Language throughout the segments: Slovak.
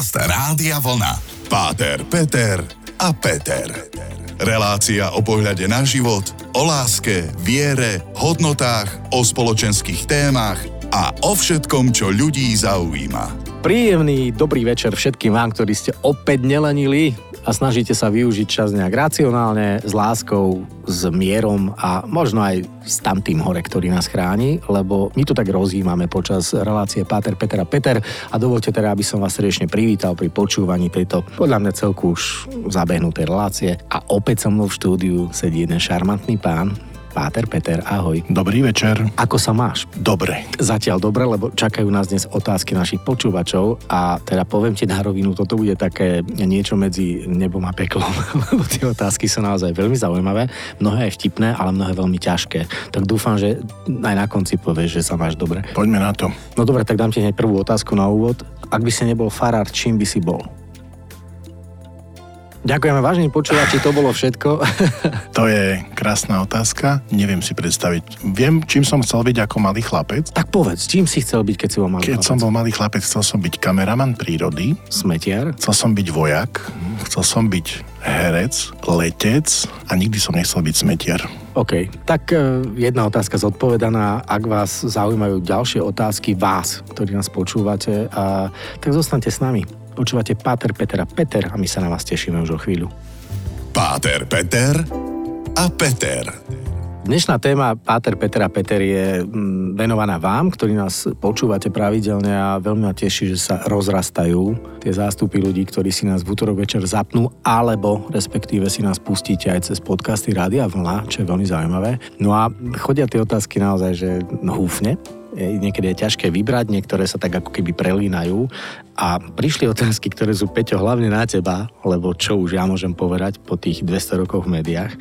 Podcast Rádia Vlna. Páter, Peter a Peter. Relácia o pohľade na život, o láske, viere, hodnotách, o spoločenských témach a o všetkom, čo ľudí zaujíma. Príjemný dobrý večer všetkým vám, ktorí ste opäť nelenili a snažíte sa využiť čas nejak racionálne, s láskou, s mierom a možno aj s tamtým hore, ktorý nás chráni, lebo my tu tak rozjímame počas relácie Páter, Peter a Peter a dovolte teda, aby som vás srdečne privítal pri počúvaní tejto podľa mňa celku už zabehnutej relácie. A opäť so mnou v štúdiu sedí jeden šarmantný pán, Páter Peter, ahoj. Dobrý večer. Ako sa máš? Dobre. Zatiaľ dobre, lebo čakajú nás dnes otázky našich počúvačov a teda poviem ti na rovinu, toto bude také niečo medzi nebom a peklom, lebo tie otázky sú naozaj veľmi zaujímavé, mnohé aj vtipné, ale mnohé veľmi ťažké. Tak dúfam, že aj na konci povieš, že sa máš dobre. Poďme na to. No dobre, tak dám ti hneď prvú otázku na úvod. Ak by si nebol farár, čím by si bol? Ďakujeme, vážení počúvači, to bolo všetko. To je krásna otázka. Neviem si predstaviť. Viem, čím som chcel byť ako malý chlapec. Tak povedz, čím si chcel byť, keď si bol malý Keď chlapec? som bol malý chlapec, chcel som byť kameraman prírody, Smetiar? chcel som byť vojak, chcel som byť herec, letec a nikdy som nechcel byť smetiar. OK, tak e, jedna otázka zodpovedaná. Ak vás zaujímajú ďalšie otázky, vás, ktorí nás počúvate, a, tak zostaňte s nami. Počúvate Páter, Peter a Peter a my sa na vás tešíme už o chvíľu. Páter, Peter a Peter. Dnešná téma Páter, Peter a Peter je mm, venovaná vám, ktorí nás počúvate pravidelne a veľmi ma teší, že sa rozrastajú tie zástupy ľudí, ktorí si nás v útorok večer zapnú, alebo respektíve si nás pustíte aj cez podcasty Rádia Vlna, čo je veľmi zaujímavé. No a chodia tie otázky naozaj, že húfne, niekedy je ťažké vybrať, niektoré sa tak ako keby prelínajú a prišli otázky, ktoré sú Peťo hlavne na teba, lebo čo už ja môžem povedať po tých 200 rokoch v médiách.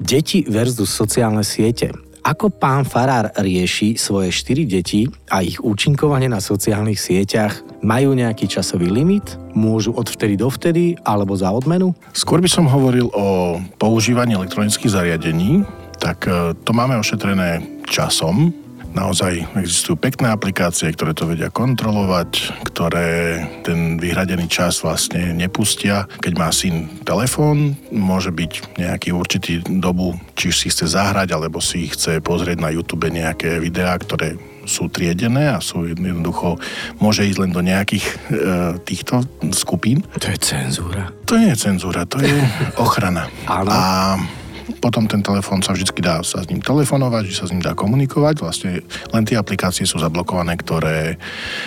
Deti versus sociálne siete. Ako pán Farár rieši svoje 4 deti a ich účinkovanie na sociálnych sieťach? Majú nejaký časový limit? Môžu od vtedy do vtedy alebo za odmenu? Skôr by som hovoril o používaní elektronických zariadení, tak e, to máme ošetrené časom. Naozaj existujú pekné aplikácie, ktoré to vedia kontrolovať, ktoré ten vyhradený čas vlastne nepustia. Keď má syn telefón, môže byť nejaký určitý dobu, či si chce zahrať, alebo si chce pozrieť na YouTube nejaké videá, ktoré sú triedené a sú jednoducho, môže ísť len do nejakých e, týchto skupín. To je cenzúra. To nie je cenzúra, to je ochrana. Áno. A potom ten telefón sa vždy dá sa s ním telefonovať, že sa s ním dá komunikovať. Vlastne len tie aplikácie sú zablokované, ktoré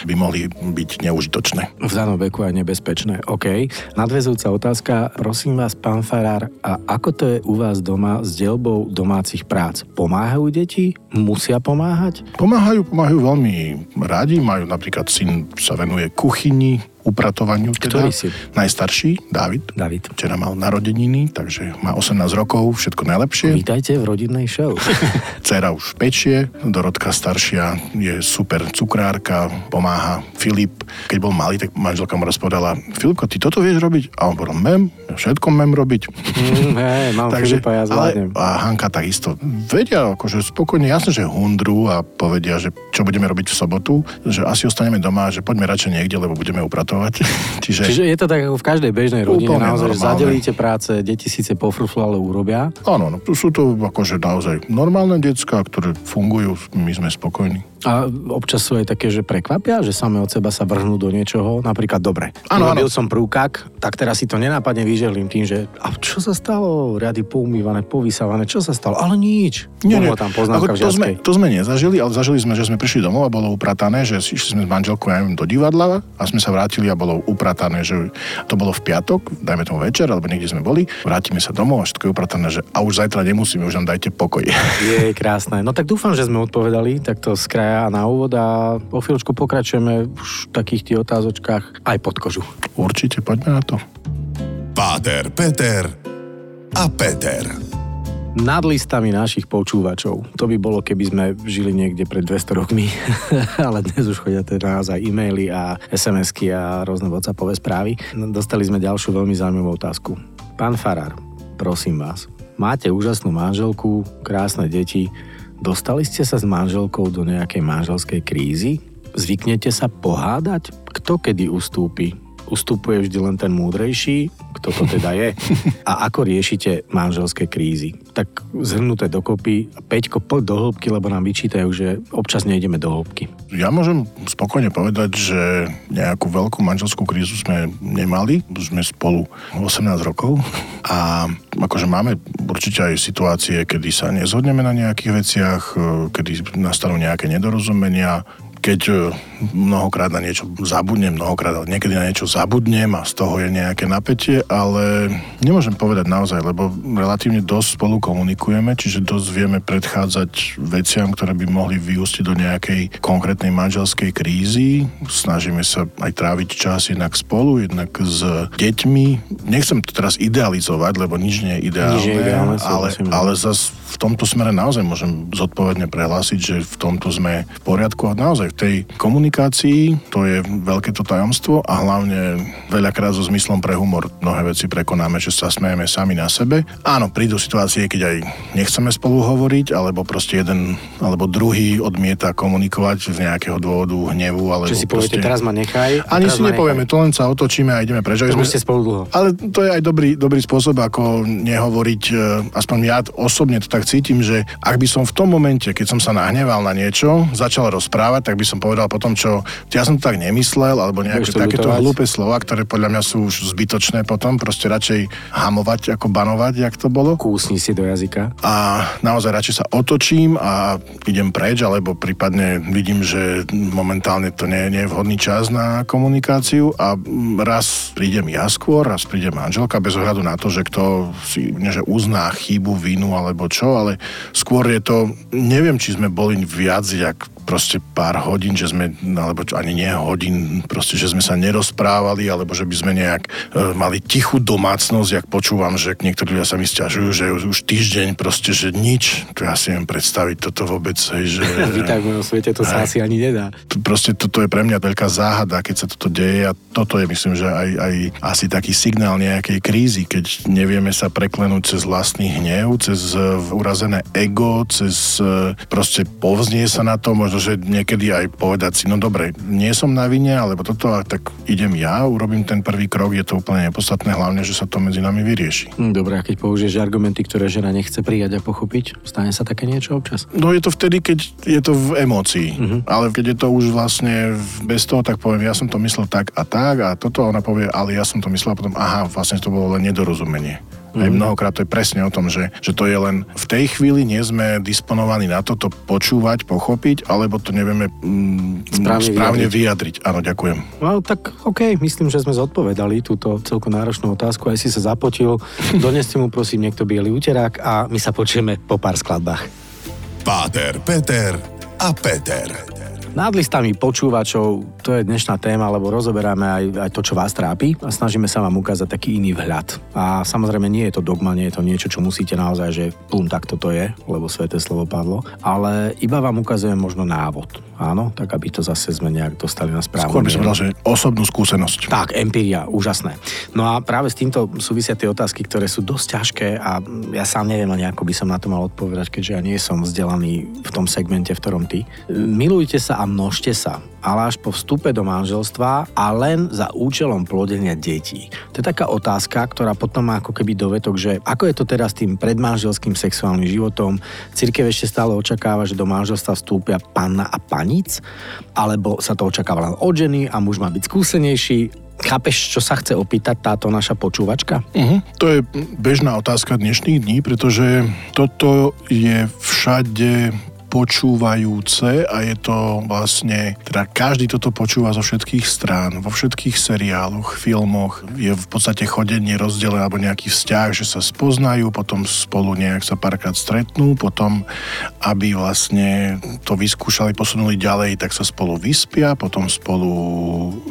by mohli byť neužitočné. V danom veku aj nebezpečné. OK. Nadvezujúca otázka. Prosím vás, pán Farár, a ako to je u vás doma s delbou domácich prác? Pomáhajú deti? Musia pomáhať? Pomáhajú, pomáhajú veľmi radi. Majú napríklad syn sa venuje kuchyni, upratovaniu. Teda. Ktorý syn? Najstarší, David. David. Včera mal narodeniny, takže má 18 rokov, všetko najlepšie. Vítajte v rodinnej show. Dcera už pečie, Dorotka staršia je super cukrárka, pomáha. Filip, keď bol malý, tak manželka mu raz povedala, Filipko, ty toto vieš robiť? A on povedal, mem, ja všetko mem robiť. Mm, hej, mám Filipa, ja zvládnem. ale, a Hanka takisto vedia, akože spokojne, jasne, že hundru a povedia, že čo budeme robiť v sobotu, že asi ostaneme doma, že poďme radšej niekde, lebo budeme upratovať. Čiže, Čiže je to tak ako v každej bežnej rodine, Úplne naozaj, normálne. zadelíte práce, deti síce pofruflu, ale urobia. áno, no, sú to akože naozaj normálne decka, ktoré fungujú, my sme spokojní. A občas sú aj také, že prekvapia, že same od seba sa vrhnú do niečoho. Napríklad, dobre, Áno, urobil som prúkak, tak teraz si to nenápadne vyžehlím tým, že a čo sa stalo? Riady poumývané, povysávané, čo sa stalo? Ale nič. Bolo tam poznámka Ako to, sme, to sme nezažili, ale zažili sme, že sme prišli domov a bolo upratané, že išli sme s manželkou ja neviem, do divadla a sme sa vrátili a bolo upratané, že to bolo v piatok, dajme tomu večer, alebo niekde sme boli, vrátime sa domov a všetko je upratané, že a už zajtra nemusíme, už nám dajte pokoj. Je krásne. No tak dúfam, že sme odpovedali takto z kraja na úvod a o chvíľočku pokračujeme už v takých tých otázočkách aj pod kožu. Určite, poďme na to. Páter, Peter a Peter. Nad listami našich počúvačov. To by bolo, keby sme žili niekde pred 200 rokmi, ale dnes už chodia teda naozaj e-maily a SMS-ky a rôzne WhatsAppové správy. No, Dostali sme ďalšiu veľmi zaujímavú otázku. Pán Farár, prosím vás, máte úžasnú manželku, krásne deti, dostali ste sa s manželkou do nejakej manželskej krízy? Zvyknete sa pohádať? Kto kedy ustúpi? ustupuje vždy len ten múdrejší, kto to teda je. A ako riešite manželské krízy? Tak zhrnuté dokopy. Peťko, poď do hĺbky, lebo nám vyčítajú, že občas nejdeme do hĺbky. Ja môžem spokojne povedať, že nejakú veľkú manželskú krízu sme nemali. Sme spolu 18 rokov a akože máme určite aj situácie, kedy sa nezhodneme na nejakých veciach, kedy nastanú nejaké nedorozumenia, keď e, mnohokrát na niečo zabudnem, mnohokrát, ale niekedy na niečo zabudnem a z toho je nejaké napätie, ale nemôžem povedať naozaj, lebo relatívne dosť spolu komunikujeme, čiže dosť vieme predchádzať veciam, ktoré by mohli vyústiť do nejakej konkrétnej manželskej krízy. Snažíme sa aj tráviť čas jednak spolu, jednak s deťmi. Nechcem to teraz idealizovať, lebo nič nie je ideálne, nie je ideálne ale, ale zase v tomto smere naozaj môžem zodpovedne prehlásiť, že v tomto sme v poriadku a naozaj v tej komunikácii to je veľké to tajomstvo a hlavne veľakrát so zmyslom pre humor mnohé veci prekonáme, že sa smejeme sami na sebe. Áno, prídu situácie, keď aj nechceme spolu hovoriť, alebo proste jeden alebo druhý odmieta komunikovať z nejakého dôvodu hnevu. Alebo Čiže si proste... poviete, teraz ma nechaj. Ani si ma nepovieme, to len sa otočíme a ideme preč. nechaj. To už ste spolu dlho. Ale to je aj dobrý, dobrý spôsob, ako nehovoriť, e, aspoň ja osobne to tak cítim, že ak by som v tom momente, keď som sa nahneval na niečo, začal rozprávať, tak by som povedal potom, čo ja som to tak nemyslel, alebo nejaké takéto lutovať. hlúpe slova, ktoré podľa mňa sú už zbytočné potom, proste radšej hamovať ako banovať, jak to bolo. Kúsni si do jazyka. A naozaj radšej sa otočím a idem preč, alebo prípadne vidím, že momentálne to nie, nie je vhodný čas na komunikáciu a raz prídem ja skôr, raz príde manželka, bez ohľadu na to, že kto si že uzná chybu, vinu alebo čo, ale skôr je to, neviem, či sme boli viac jak proste pár hodín, že sme, alebo ani nie hodín, proste, že sme sa nerozprávali, alebo že by sme nejak e, mali tichú domácnosť, jak počúvam, že niektorí ľudia sa mi stiažujú, že už, týždeň proste, že nič. To ja si viem predstaviť toto vôbec, hej, že... Vítaj v mojom svete, to sa asi ani nedá. To, proste toto je pre mňa veľká záhada, keď sa toto deje a toto je myslím, že aj, aj asi taký signál nejakej krízy, keď nevieme sa preklenúť cez vlastný hnev, cez e, urazené ego, cez e, proste povznie sa na to, možno možno, že niekedy aj povedať si, no dobre, nie som na vine, alebo toto, tak idem ja, urobím ten prvý krok, je to úplne nepodstatné, hlavne, že sa to medzi nami vyrieši. Hm, dobre, a keď použiješ argumenty, ktoré žena nechce prijať a pochopiť, stane sa také niečo občas? No je to vtedy, keď je to v emócii, uh-huh. ale keď je to už vlastne bez toho, tak poviem, ja som to myslel tak a tak a toto ona povie, ale ja som to myslel a potom, aha, vlastne to bolo len nedorozumenie. Aj mhm. mnohokrát to je presne o tom, že, že to je len v tej chvíli nie sme disponovaní na to, to počúvať, pochopiť, alebo to nevieme mm, správne, správne vyjadriť. vyjadriť. Áno, ďakujem. No tak OK, myslím, že sme zodpovedali túto celkom náročnú otázku. Aj si sa zapotil. Doneste mu prosím niekto biely úterák a my sa počujeme po pár skladbách. Páter, Peter a Peter. Nad listami počúvačov, to je dnešná téma, lebo rozoberáme aj, aj to, čo vás trápi a snažíme sa vám ukázať taký iný vhľad. A samozrejme nie je to dogma, nie je to niečo, čo musíte naozaj, že pum, tak toto je, lebo sveté slovo padlo, ale iba vám ukazujem možno návod. Áno, tak aby to zase sme nejak dostali na správne. Skôr by som povedal, že osobnú skúsenosť. Tak, empiria, úžasné. No a práve s týmto súvisia tie otázky, ktoré sú dosť ťažké a ja sám neviem ani ako by som na to mal odpovedať, keďže ja nie som vzdelaný v tom segmente, v ktorom ty. Milujte sa a množte sa, ale až po vstupe do manželstva a len za účelom plodenia detí. To je taká otázka, ktorá potom má ako keby dovetok, že ako je to teraz s tým predmanželským sexuálnym životom. Cirkev ešte stále očakáva, že do manželstva vstúpia panna a paníc, alebo sa to očakáva len od ženy a muž má byť skúsenejší, Chápeš, čo sa chce opýtať táto naša počúvačka? Uh-huh. To je bežná otázka dnešných dní, pretože toto je všade počúvajúce a je to vlastne, teda každý toto počúva zo všetkých strán, vo všetkých seriáloch, filmoch, je v podstate chodenie rozdelené alebo nejaký vzťah, že sa spoznajú, potom spolu nejak sa párkrát stretnú, potom, aby vlastne to vyskúšali, posunuli ďalej, tak sa spolu vyspia, potom spolu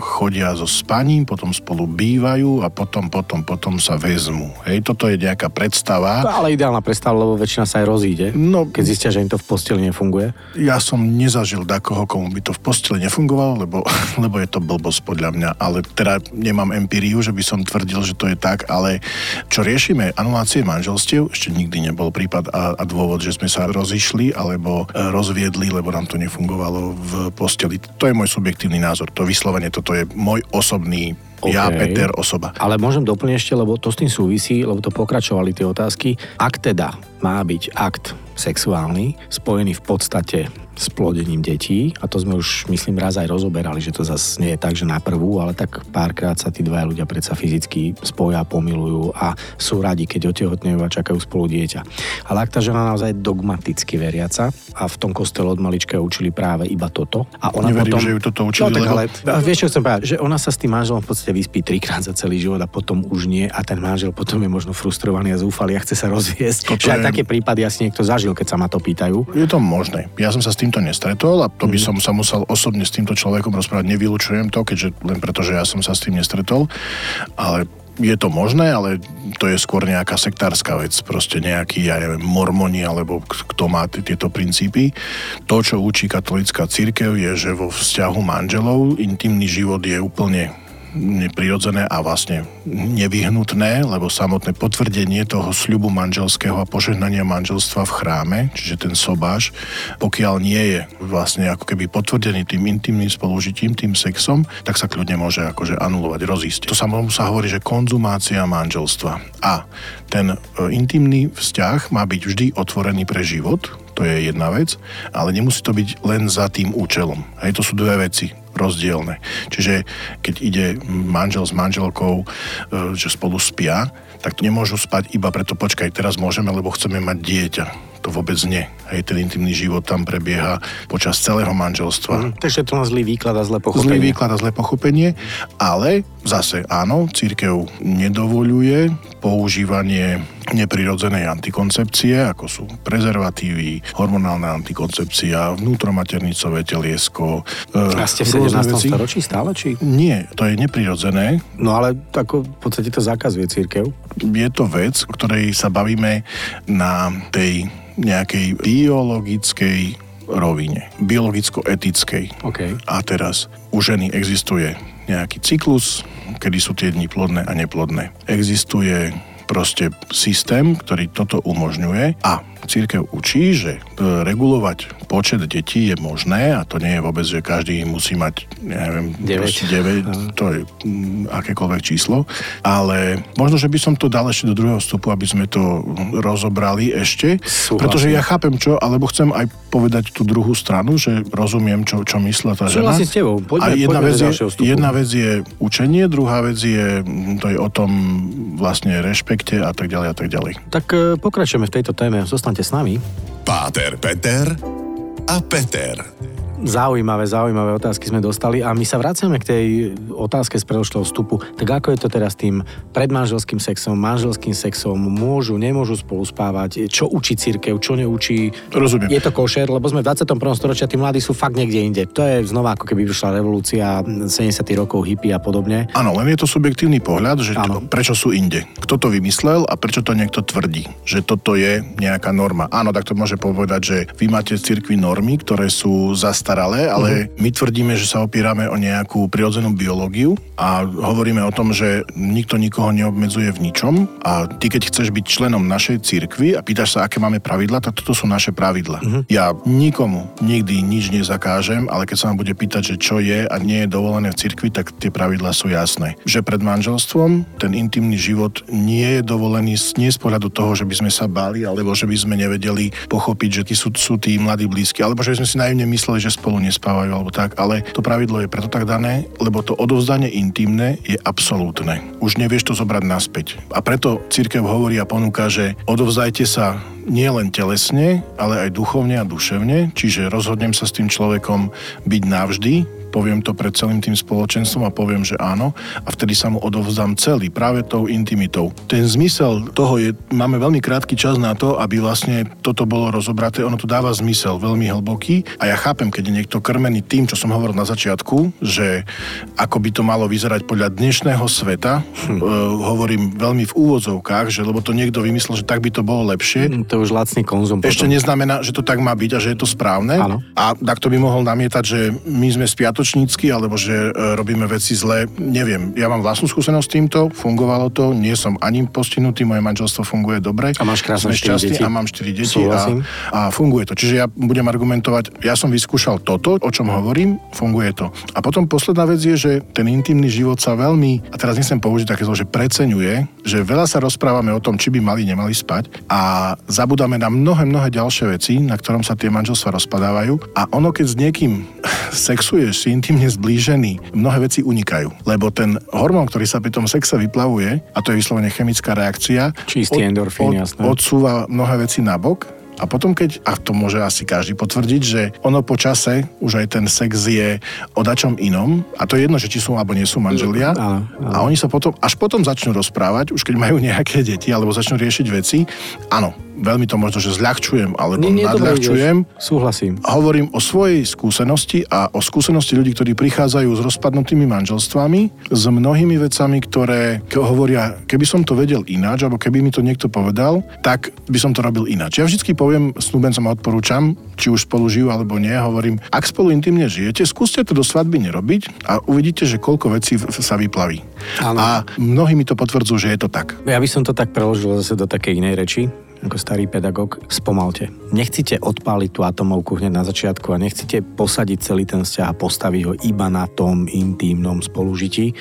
chodia so spaním, potom spolu bývajú a potom, potom, potom sa vezmú. Hej, toto je nejaká predstava. To ale ideálna predstava, lebo väčšina sa aj rozíde, no, keď zistia, že im to v posteli nefunguje? Ja som nezažil takoho, komu by to v posteli nefungovalo, lebo, lebo je to blbosť podľa mňa, ale teda nemám empíriu, že by som tvrdil, že to je tak, ale čo riešime, anulácie manželstiev, ešte nikdy nebol prípad a, a dôvod, že sme sa rozišli alebo e, rozviedli, lebo nám to nefungovalo v posteli. To je môj subjektívny názor. To vyslovene, toto je môj osobný Okay. Ja, Peter, osoba. Ale môžem doplniť ešte, lebo to s tým súvisí, lebo to pokračovali tie otázky. Ak teda má byť akt sexuálny, spojený v podstate s plodením detí a to sme už myslím raz aj rozoberali, že to zase nie je tak, že na prvú, ale tak párkrát sa tí dvaja ľudia predsa fyzicky spoja, pomilujú a sú radi, keď otehotnejú a čakajú spolu dieťa. Ale ak tá žena naozaj dogmaticky veriaca a v tom kostele od malička učili práve iba toto a ona Neverím, potom... že ju toto učili, no, tak, lebo... ale, vieš, čo chcem povedať, že ona sa s tým manželom v podstate vyspí trikrát za celý život a potom už nie a ten manžel potom je možno frustrovaný a zúfalý a chce sa rozviesť. Toto že aj je... také prípady asi niekto zažil, keď sa ma to pýtajú. Je to možné. Ja som sa s týmto nestretol a to by mm. som sa musel osobne s týmto človekom rozprávať. Nevylučujem to, keďže len preto, že ja som sa s tým nestretol, ale je to možné, ale to je skôr nejaká sektárska vec, proste nejaký, ja neviem, mormoni, alebo kto má t- tieto princípy. To, čo učí katolická církev, je, že vo vzťahu manželov intimný život je úplne neprirodzené a vlastne nevyhnutné, lebo samotné potvrdenie toho sľubu manželského a požehnania manželstva v chráme, čiže ten sobáš, pokiaľ nie je vlastne ako keby potvrdený tým intimným spolužitím, tým sexom, tak sa kľudne môže akože anulovať, rozísť. To sa, sa hovorí, že konzumácia manželstva. A ten e, intimný vzťah má byť vždy otvorený pre život, to je jedna vec, ale nemusí to byť len za tým účelom. Hej, to sú dve veci rozdielne. Čiže keď ide manžel s manželkou, e, že spolu spia, tak to nemôžu spať iba preto, počkaj, teraz môžeme, lebo chceme mať dieťa. To vôbec nie. Hej, ten intimný život tam prebieha počas celého manželstva. Mm, takže to má zlý výklad a zlé pochopenie. Zlý výklad a zlé pochopenie, ale zase áno, církev nedovoluje používanie neprirodzenej antikoncepcie, ako sú prezervatívy, hormonálna antikoncepcia, vnútromaternicové teliesko. E, a ste v 17. storočí stále? Či? Nie, to je neprirodzené. No ale tako, v podstate to zakazuje církev. Je to vec, ktorej sa bavíme na tej nejakej biologickej rovine, biologicko-etickej. Okay. A teraz u ženy existuje nejaký cyklus, kedy sú tie dni plodné a neplodné. Existuje proste systém, ktorý toto umožňuje a církev učí, že e, regulovať počet detí je možné a to nie je vôbec, že každý musí mať, neviem, 9, 9 to je mm, akékoľvek číslo, ale možno, že by som to dal ešte do druhého vstupu, aby sme to rozobrali ešte, Súhlasím. pretože ja chápem čo, alebo chcem aj povedať tú druhú stranu, že rozumiem, čo, čo myslela tá žena. s tebou. Poďme, a jedna, vec je, jedna vec je učenie, druhá vec je, to je o tom vlastne rešpekte a tak ďalej a tak ďalej. Tak e, pokračujeme v tejto téme. Zostaň Ostaňte s nami. Páter Peter a Peter. Zaujímavé, zaujímavé otázky sme dostali a my sa vraciame k tej otázke z predošlého vstupu. Tak ako je to teraz tým predmanželským sexom, manželským sexom? Môžu, nemôžu spolu spávať? Čo učí církev, čo neučí? Rozumiem. Je to košer, lebo sme v 21. storočí a tí mladí sú fakt niekde inde. To je znova ako keby vyšla revolúcia 70. rokov hippie a podobne. Áno, len je to subjektívny pohľad, že to, prečo sú inde. Kto to vymyslel a prečo to niekto tvrdí, že toto je nejaká norma. Áno, tak to môže povedať, že vy máte v cirkvi normy, ktoré sú zastaré zastaralé, ale uh-huh. my tvrdíme, že sa opierame o nejakú prirodzenú biológiu a hovoríme o tom, že nikto nikoho neobmedzuje v ničom a ty keď chceš byť členom našej cirkvi a pýtaš sa, aké máme pravidla, tak toto sú naše pravidla. Uh-huh. Ja nikomu nikdy nič nezakážem, ale keď sa vám bude pýtať, že čo je a nie je dovolené v cirkvi, tak tie pravidlá sú jasné. Že pred manželstvom ten intimný život nie je dovolený nie z pohľadu toho, že by sme sa báli, alebo že by sme nevedeli pochopiť, že tí sú, sú tí mladí blízky, alebo že by sme si naivne mysleli, že spolu nespávajú alebo tak, ale to pravidlo je preto tak dané, lebo to odovzdanie intimné je absolútne. Už nevieš to zobrať naspäť. A preto církev hovorí a ponúka, že odovzdajte sa nie len telesne, ale aj duchovne a duševne, čiže rozhodnem sa s tým človekom byť navždy, poviem to pred celým tým spoločenstvom a poviem, že áno a vtedy sa mu odovzdám celý práve tou intimitou. Ten zmysel toho je, máme veľmi krátky čas na to, aby vlastne toto bolo rozobraté, ono to dáva zmysel veľmi hlboký a ja chápem, keď je niekto krmený tým, čo som hovoril na začiatku, že ako by to malo vyzerať podľa dnešného sveta, hm. uh, hovorím veľmi v úvodzovkách, že lebo to niekto vymyslel, že tak by to bolo lepšie. Hm, to už lacný konzum. Ešte potom. neznamená, že to tak má byť a že je to správne. Áno. A takto by mohol namietať, že my sme spiato útočnícky, alebo že e, robíme veci zle. Neviem, ja mám vlastnú skúsenosť s týmto, fungovalo to, nie som ani postihnutý, moje manželstvo funguje dobre. A máš krásne 4 deti. A mám 4 deti a, a funguje to. Čiže ja budem argumentovať, ja som vyskúšal toto, o čom hovorím, funguje to. A potom posledná vec je, že ten intimný život sa veľmi, a teraz nechcem použiť také slovo, že preceňuje, že veľa sa rozprávame o tom, či by mali, nemali spať a zabudáme na mnohé, mnohé ďalšie veci, na ktorom sa tie manželstva rozpadávajú a ono, keď s niekým sexuješ, si intimne zblížený, mnohé veci unikajú. Lebo ten hormón, ktorý sa pri tom sexe vyplavuje, a to je vyslovene chemická reakcia, Čistý od, endorfín, od, jasné. odsúva mnohé veci nabok a potom keď, a to môže asi každý potvrdiť, že ono po čase už aj ten sex je o dačom inom a to je jedno, že či sú alebo nie sú manželia áno, áno. a oni sa potom, až potom začnú rozprávať, už keď majú nejaké deti alebo začnú riešiť veci, áno, veľmi to možno, že zľahčujem alebo nie, nie, nadľahčujem. Súhlasím. Hovorím o svojej skúsenosti a o skúsenosti ľudí, ktorí prichádzajú s rozpadnutými manželstvami, s mnohými vecami, ktoré hovoria, keby som to vedel ináč, alebo keby mi to niekto povedal, tak by som to robil ináč. Ja vždy poviem snúbencom a odporúčam, či už spolu žijú alebo nie, hovorím, ak spolu intimne žijete, skúste to do svadby nerobiť a uvidíte, že koľko vecí sa vyplaví. Ano. A mnohí mi to potvrdzujú, že je to tak. Ja by som to tak preložil zase do takej inej reči ako starý pedagóg, spomalte. Nechcete odpáliť tú atomovku hneď na začiatku a nechcete posadiť celý ten vzťah a postaviť ho iba na tom intímnom spolužití,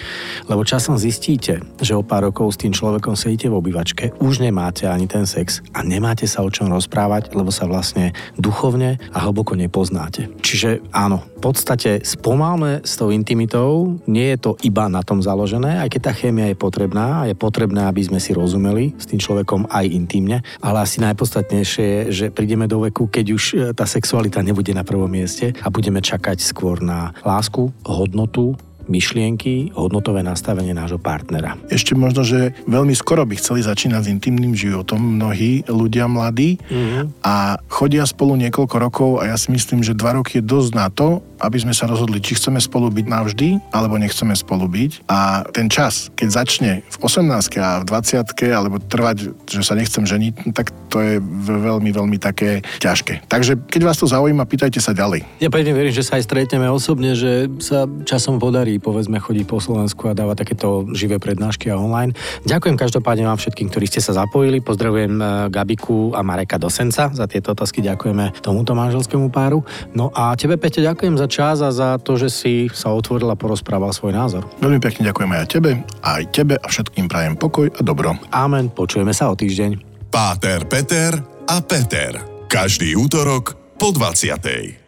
lebo časom zistíte, že o pár rokov s tým človekom sedíte v obývačke, už nemáte ani ten sex a nemáte sa o čom rozprávať, lebo sa vlastne duchovne a hlboko nepoznáte. Čiže áno, v podstate spomalme s tou intimitou, nie je to iba na tom založené, aj keď tá chémia je potrebná a je potrebné, aby sme si rozumeli s tým človekom aj intimne, ale asi najpodstatnejšie je, že prídeme do veku, keď už e, tá sexualita nebude na prvom mieste a budeme čakať skôr na lásku, hodnotu, myšlienky, hodnotové nastavenie nášho partnera. Ešte možno, že veľmi skoro by chceli začínať s intimným životom mnohí ľudia mladí mm-hmm. a chodia spolu niekoľko rokov a ja si myslím, že dva roky je dosť na to, aby sme sa rozhodli, či chceme spolu byť navždy, alebo nechceme spolu byť. A ten čas, keď začne v 18 a v 20 alebo trvať, že sa nechcem ženiť, tak to je veľmi, veľmi také ťažké. Takže keď vás to zaujíma, pýtajte sa ďalej. Ja pevne verím, že sa aj stretneme osobne, že sa časom podarí, povedzme, chodiť po Slovensku a dávať takéto živé prednášky a online. Ďakujem každopádne vám všetkým, ktorí ste sa zapojili. Pozdravujem eh, Gabiku a Mareka Dosenca za tieto otázky. Ďakujeme tomuto manželskému páru. No a tebe, Peťo, ďakujem za čas a za to, že si sa otvoril a porozprával svoj názor. Veľmi pekne ďakujem aj tebe, aj tebe a všetkým prajem pokoj a dobro. Amen. Počujeme sa o týždeň. Páter, Peter a Peter. Každý útorok po 20.